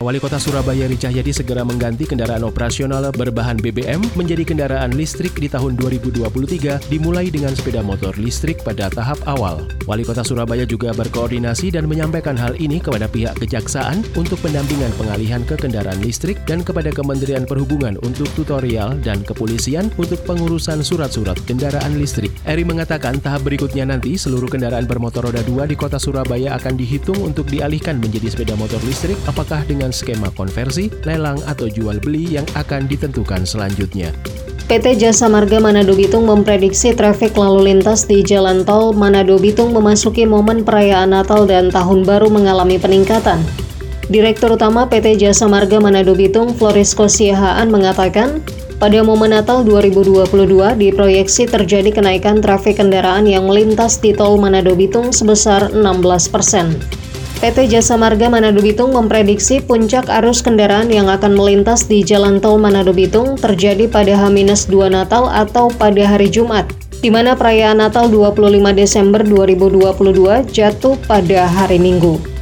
Wali Kota Surabaya Eri Cahyadi segera mengganti kendaraan operasional berbahan BBM menjadi kendaraan listrik di tahun 2023 dimulai dengan sepeda motor listrik pada tahap awal. Wali Kota Surabaya juga berkoordinasi dan menyampaikan hal ini kepada pihak kejaksaan untuk pendampingan pengalihan ke kendaraan listrik dan kepada Kementerian Perhubungan untuk tutorial dan kepolisian untuk pengurusan surat-surat kendaraan listrik. Eri mengatakan tahap berikutnya nanti seluruh kendaraan bermotor roda 2 di Kota Surabaya akan dihitung untuk dialihkan menjadi sepeda motor listrik apakah dengan dengan skema konversi, lelang, atau jual beli yang akan ditentukan selanjutnya. PT Jasa Marga Manado Bitung memprediksi trafik lalu lintas di jalan tol Manado Bitung memasuki momen perayaan Natal dan Tahun Baru mengalami peningkatan. Direktur Utama PT Jasa Marga Manado Bitung, Florisco Siahaan mengatakan, pada momen Natal 2022 diproyeksi terjadi kenaikan trafik kendaraan yang melintas di tol Manado Bitung sebesar 16 persen. PT Jasa Marga Manado Bitung memprediksi puncak arus kendaraan yang akan melintas di Jalan Tol Manado Bitung terjadi pada H-2 Natal atau pada hari Jumat, di mana perayaan Natal 25 Desember 2022 jatuh pada hari Minggu.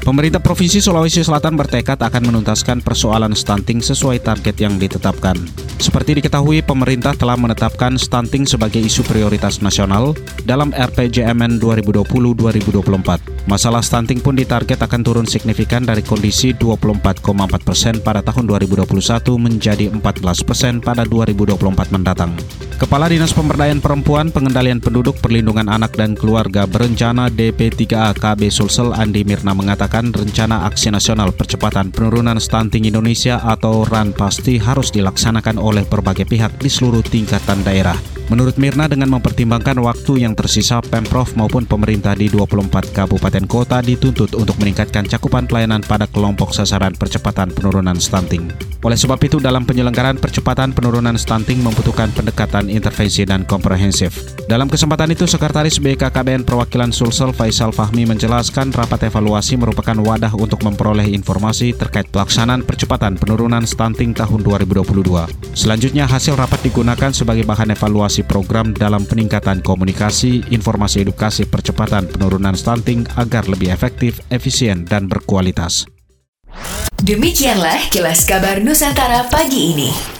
Pemerintah Provinsi Sulawesi Selatan bertekad akan menuntaskan persoalan stunting sesuai target yang ditetapkan. Seperti diketahui, pemerintah telah menetapkan stunting sebagai isu prioritas nasional dalam RPJMN 2020-2024. Masalah stunting pun ditarget akan turun signifikan dari kondisi 24,4 persen pada tahun 2021 menjadi 14 persen pada 2024 mendatang. Kepala Dinas Pemberdayaan Perempuan, Pengendalian Penduduk, Perlindungan Anak dan Keluarga Berencana DP3A KB Sulsel Andi Mirna mengatakan rencana aksi nasional percepatan penurunan stunting Indonesia atau RAN pasti harus dilaksanakan oleh berbagai pihak di seluruh tingkatan daerah. Menurut Mirna, dengan mempertimbangkan waktu yang tersisa, Pemprov maupun pemerintah di 24 kabupaten kota dituntut untuk meningkatkan cakupan pelayanan pada kelompok sasaran percepatan penurunan stunting. Oleh sebab itu, dalam penyelenggaraan percepatan penurunan stunting membutuhkan pendekatan intervensi dan komprehensif. Dalam kesempatan itu, Sekretaris BKKBN Perwakilan Sulsel Faisal Fahmi menjelaskan rapat evaluasi merupakan wadah untuk memperoleh informasi terkait pelaksanaan percepatan penurunan stunting tahun 2022. Selanjutnya, hasil rapat digunakan sebagai bahan evaluasi program dalam peningkatan komunikasi, informasi edukasi percepatan penurunan stunting agar lebih efektif, efisien, dan berkualitas. Demikianlah kilas kabar Nusantara pagi ini.